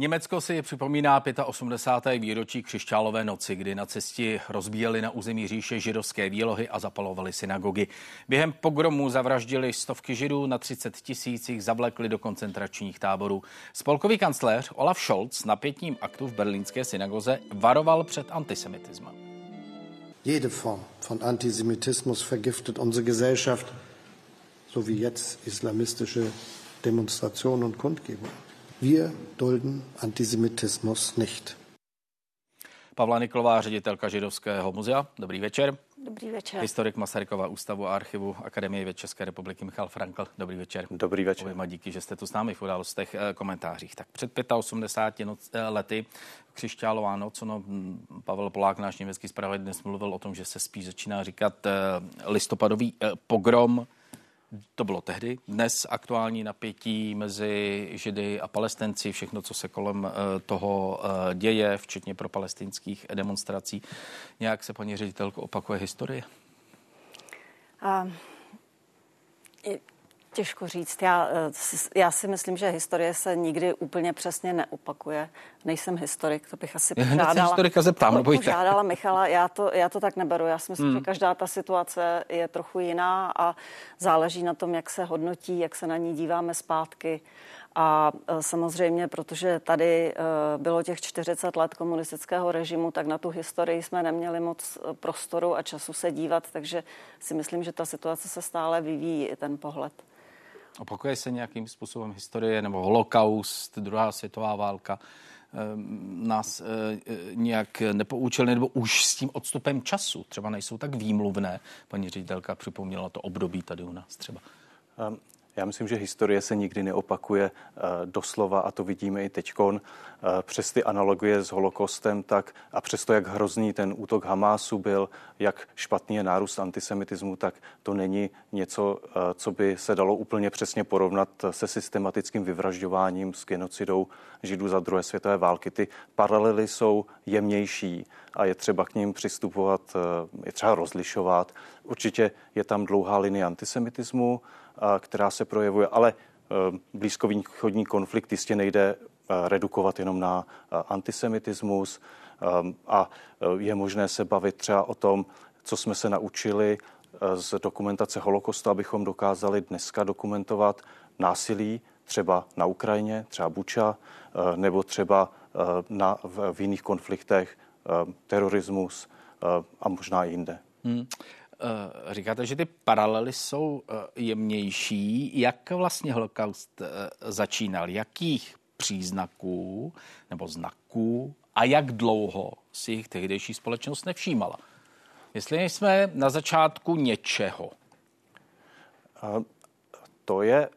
Německo si připomíná 85. výročí křišťálové noci, kdy na cestě rozbíjeli na území říše židovské výlohy a zapalovali synagogy. Během pogromu zavraždili stovky židů, na 30 tisících zavlekli do koncentračních táborů. Spolkový kancléř Olaf Scholz na pětním aktu v berlínské synagoze varoval před antisemitismem. Jede Form von Antisemitismus vergiftet unsere Gesellschaft, so wie jetzt islamistische Demonstrationen und Kundgebungen. Wir dulden Antisemitismus nicht. Pavla Niklová, ředitelka Židovského muzea. Dobrý večer. Dobrý večer. Historik Masarykova ústavu a archivu Akademie věd České republiky Michal Frankl. Dobrý večer. Dobrý večer. Oběma díky, že jste tu s námi v událostech eh, komentářích. Tak před 85 noc, eh, lety křišťálová noc, no, Pavel Polák, náš německý zpravodaj, dnes mluvil o tom, že se spíš začíná říkat eh, listopadový pogrom to bylo tehdy. Dnes aktuální napětí mezi Židy a Palestinci, všechno, co se kolem eh, toho eh, děje, včetně pro palestinských demonstrací. Nějak se, paní ředitelko, opakuje historie? Uh, Těžko říct. Já, eh, já si myslím, že historie se nikdy úplně přesně neopakuje. Nejsem historik, to bych asi požádala. Historika zeptám, nebo Požádala Michala, já to, já to tak neberu. Já si myslím, hmm. že každá ta situace je trochu jiná a záleží na tom, jak se hodnotí, jak se na ní díváme zpátky. A e, samozřejmě, protože tady e, bylo těch 40 let komunistického režimu, tak na tu historii jsme neměli moc prostoru a času se dívat, takže si myslím, že ta situace se stále vyvíjí, ten pohled. Opakuje se nějakým způsobem historie nebo holokaust, druhá světová válka nás nějak nepoučil, nebo už s tím odstupem času třeba nejsou tak výmluvné. Paní ředitelka připomněla to období tady u nás třeba. Um, já myslím, že historie se nikdy neopakuje eh, doslova a to vidíme i teďkon. Eh, přes ty analogie s holokostem tak a přesto, jak hrozný ten útok Hamásu byl, jak špatný je nárůst antisemitismu, tak to není něco, eh, co by se dalo úplně přesně porovnat se systematickým vyvražďováním s genocidou Židů za druhé světové války. Ty paralely jsou jemnější a je třeba k ním přistupovat, je třeba rozlišovat. Určitě je tam dlouhá linie antisemitismu, která se projevuje, ale blízkovýchodní konflikt jistě nejde redukovat jenom na e, antisemitismus a je možné se bavit třeba o tom, co jsme se naučili z dokumentace holokostu, abychom dokázali dneska dokumentovat násilí třeba na Ukrajině, třeba Buča, nebo třeba na, v, v jiných konfliktech terorismus a možná i jinde. Hmm. Eh, říkáte, že ty paralely jsou eh, jemnější. Jak vlastně holokaust eh, začínal? Jakých příznaků nebo znaků a jak dlouho si jich tehdejší společnost nevšímala? Jestli jsme na začátku něčeho. To je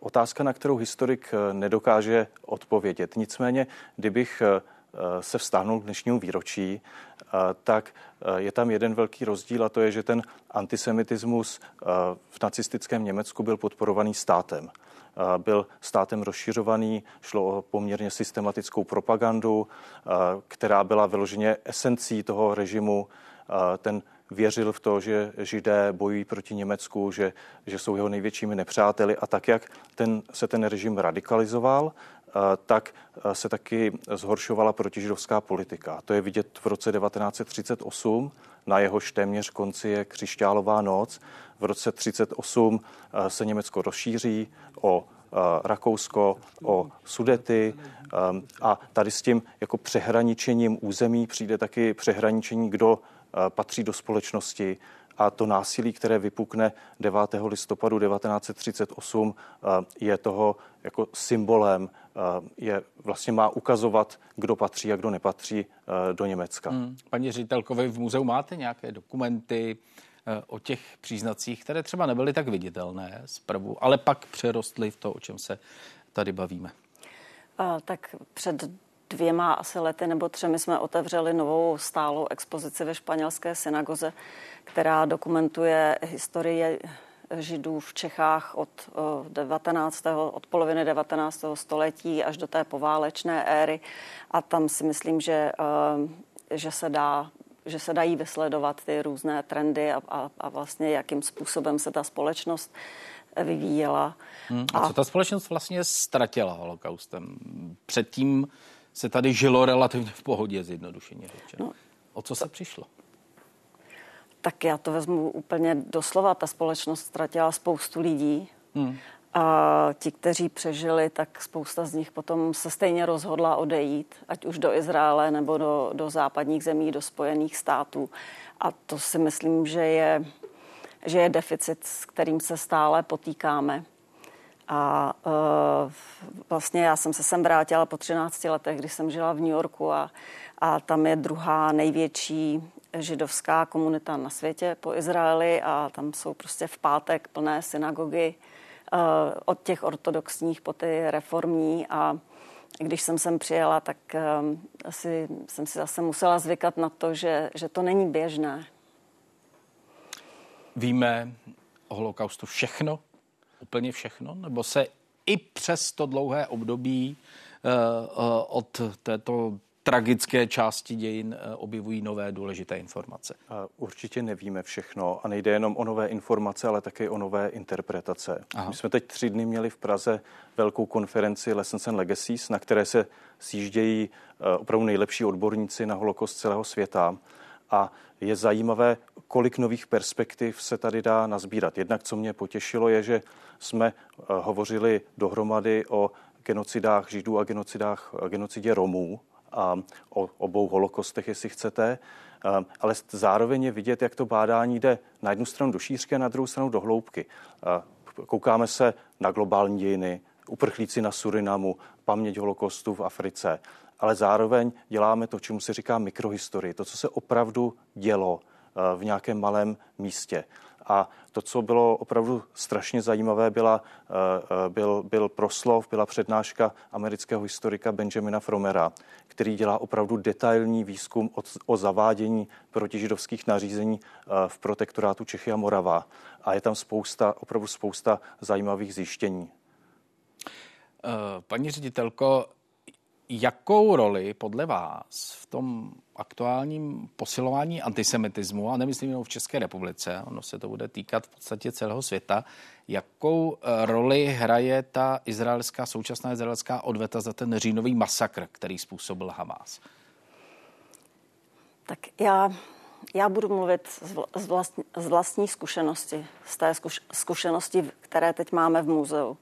otázka, na kterou historik nedokáže odpovědět. Nicméně, kdybych Eh, se vztáhnout k dnešnímu výročí, tak je tam jeden velký rozdíl a to je, že ten antisemitismus v nacistickém Německu byl podporovaný státem. Byl státem rozšiřovaný, šlo o poměrně systematickou propagandu, která byla vyloženě esencí toho režimu. Ten věřil v to, že židé bojují proti Německu, že, že jsou jeho největšími nepřáteli a tak, jak ten, se ten režim radikalizoval, tak se taky zhoršovala protižidovská politika. To je vidět v roce 1938, na jehož téměř konci je křišťálová noc. V roce 1938 se Německo rozšíří o Rakousko, o Sudety a tady s tím jako přehraničením území přijde taky přehraničení, kdo patří do společnosti, a to násilí, které vypukne 9. listopadu 1938, je toho jako symbolem, je vlastně má ukazovat, kdo patří a kdo nepatří do Německa. Hmm. Paní ředitelkovi, v muzeu máte nějaké dokumenty o těch příznacích, které třeba nebyly tak viditelné zprvu, ale pak přerostly v to, o čem se tady bavíme? A, tak před dvěma asi lety nebo třemi jsme otevřeli novou stálou expozici ve španělské synagoze, která dokumentuje historii židů v Čechách od 19. od poloviny 19. století až do té poválečné éry a tam si myslím, že, že se dá že se dají vysledovat ty různé trendy a, a, a vlastně jakým způsobem se ta společnost vyvíjela. Hmm. A, a co ta společnost vlastně ztratila holokaustem? Předtím se tady žilo relativně v pohodě, zjednodušeně řečeno. No, o co se přišlo? Tak já to vezmu úplně doslova. Ta společnost ztratila spoustu lidí. Hmm. A ti, kteří přežili, tak spousta z nich potom se stejně rozhodla odejít, ať už do Izraele nebo do, do západních zemí, do Spojených států. A to si myslím, že je, že je deficit, s kterým se stále potýkáme. A uh, vlastně já jsem se sem vrátila po 13 letech, kdy jsem žila v New Yorku a, a tam je druhá největší židovská komunita na světě po Izraeli a tam jsou prostě v pátek plné synagogy uh, od těch ortodoxních po ty reformní a když jsem sem přijela, tak um, asi jsem si zase musela zvykat na to, že, že to není běžné. Víme o holokaustu všechno? Úplně všechno? Nebo se i přes to dlouhé období uh, uh, od této tragické části dějin eh, objevují nové důležité informace. Určitě nevíme všechno a nejde jenom o nové informace, ale také o nové interpretace. Aha. My jsme teď tři dny měli v Praze velkou konferenci Lessons and Legacies, na které se sjíždějí eh, opravdu nejlepší odborníci na holokost celého světa. A je zajímavé, kolik nových perspektiv se tady dá nazbírat. Jednak, co mě potěšilo, je, že jsme eh, hovořili dohromady o genocidách Židů a genocidách, genocidě Romů, o obou holokostech, jestli chcete, ale zároveň je vidět, jak to bádání jde na jednu stranu do šířky a na druhou stranu do hloubky. Koukáme se na globální dějiny, uprchlíci na Surinamu, paměť holokostu v Africe, ale zároveň děláme to, čemu se říká mikrohistorie, to, co se opravdu dělo v nějakém malém místě. A to, co bylo opravdu strašně zajímavé, byla, eh, eh, byl, byl proslov, byla přednáška amerického historika Benjamina Fromera, který dělá opravdu detailní výzkum o, o zavádění protižidovských nařízení eh, v protektorátu Čechy a Morava. A je tam spousta, opravdu spousta zajímavých zjištění. Paní ředitelko, jakou roli podle vás v tom aktuálním posilování antisemitismu, a nemyslím jenom v České republice, ono se to bude týkat v podstatě celého světa, jakou eh, roli hraje ta izraelská, současná izraelská odveta za ten říjnový masakr, který způsobil Hamas? Tak já, já budu mluvit z, vlastní, z vlastní zkušenosti, z té zkuš, zkušenosti, které teď máme v muzeu.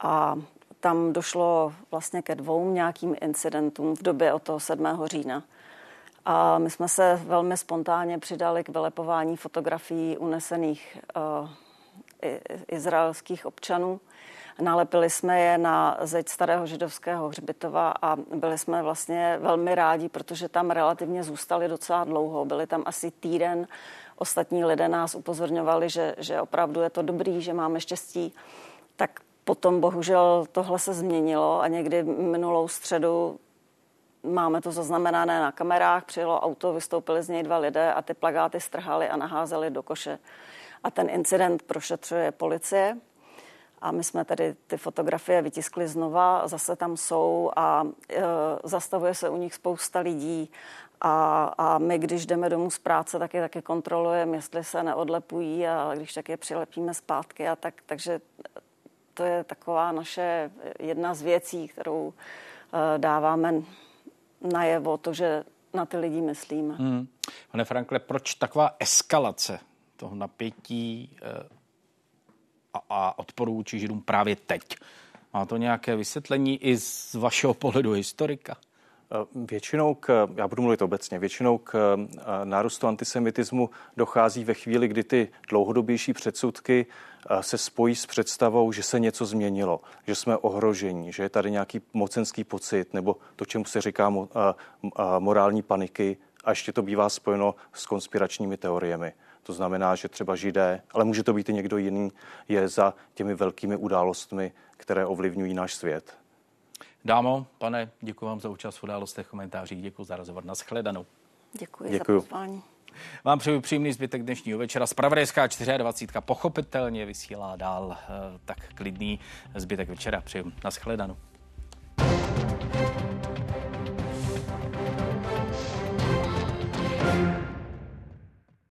A tam došlo vlastně ke dvou nějakým incidentům v době od toho 7. října. A my jsme se velmi spontánně přidali k vylepování fotografií unesených uh, izraelských občanů. Nalepili jsme je na zeď starého židovského hřbitova a byli jsme vlastně velmi rádi, protože tam relativně zůstali docela dlouho. Byli tam asi týden. Ostatní lidé nás upozorňovali, že, že opravdu je to dobrý, že máme štěstí. Tak Potom bohužel tohle se změnilo a někdy minulou středu máme to zaznamenané na kamerách, přijelo auto, vystoupili z něj dva lidé a ty plagáty strhali a naházeli do koše. A ten incident prošetřuje policie. A my jsme tedy ty fotografie vytiskli znova, zase tam jsou a e, zastavuje se u nich spousta lidí. A, a my, když jdeme domů z práce, tak je taky kontrolujeme, jestli se neodlepují a když tak je přilepíme zpátky. A tak, takže to je taková naše jedna z věcí, kterou eh, dáváme najevo, to, že na ty lidi myslíme. Hmm. Pane Frankle, proč taková eskalace toho napětí eh, a, a odporu vůči Židům právě teď? Má to nějaké vysvětlení i z vašeho pohledu historika? Eh, většinou k, já budu mluvit obecně, většinou k nárůstu antisemitismu dochází ve chvíli, kdy ty dlouhodobější předsudky se spojí s představou, že se něco změnilo, že jsme ohrožení, že je tady nějaký mocenský pocit nebo to, čemu se říká morální paniky a ještě to bývá spojeno s konspiračními teoriemi. To znamená, že třeba židé, ale může to být i někdo jiný, je za těmi velkými událostmi, které ovlivňují náš svět. Dámo, pane, děkuji vám za účast v událostech komentářích, děkuji za rozhovor. Naschledanou. Děkuji, děkuji. za pozvání. Vám přeju příjemný zbytek dnešního večera. Spravodajská 24 pochopitelně vysílá dál, eh, tak klidný zbytek večera. Přeju. Naschledanou.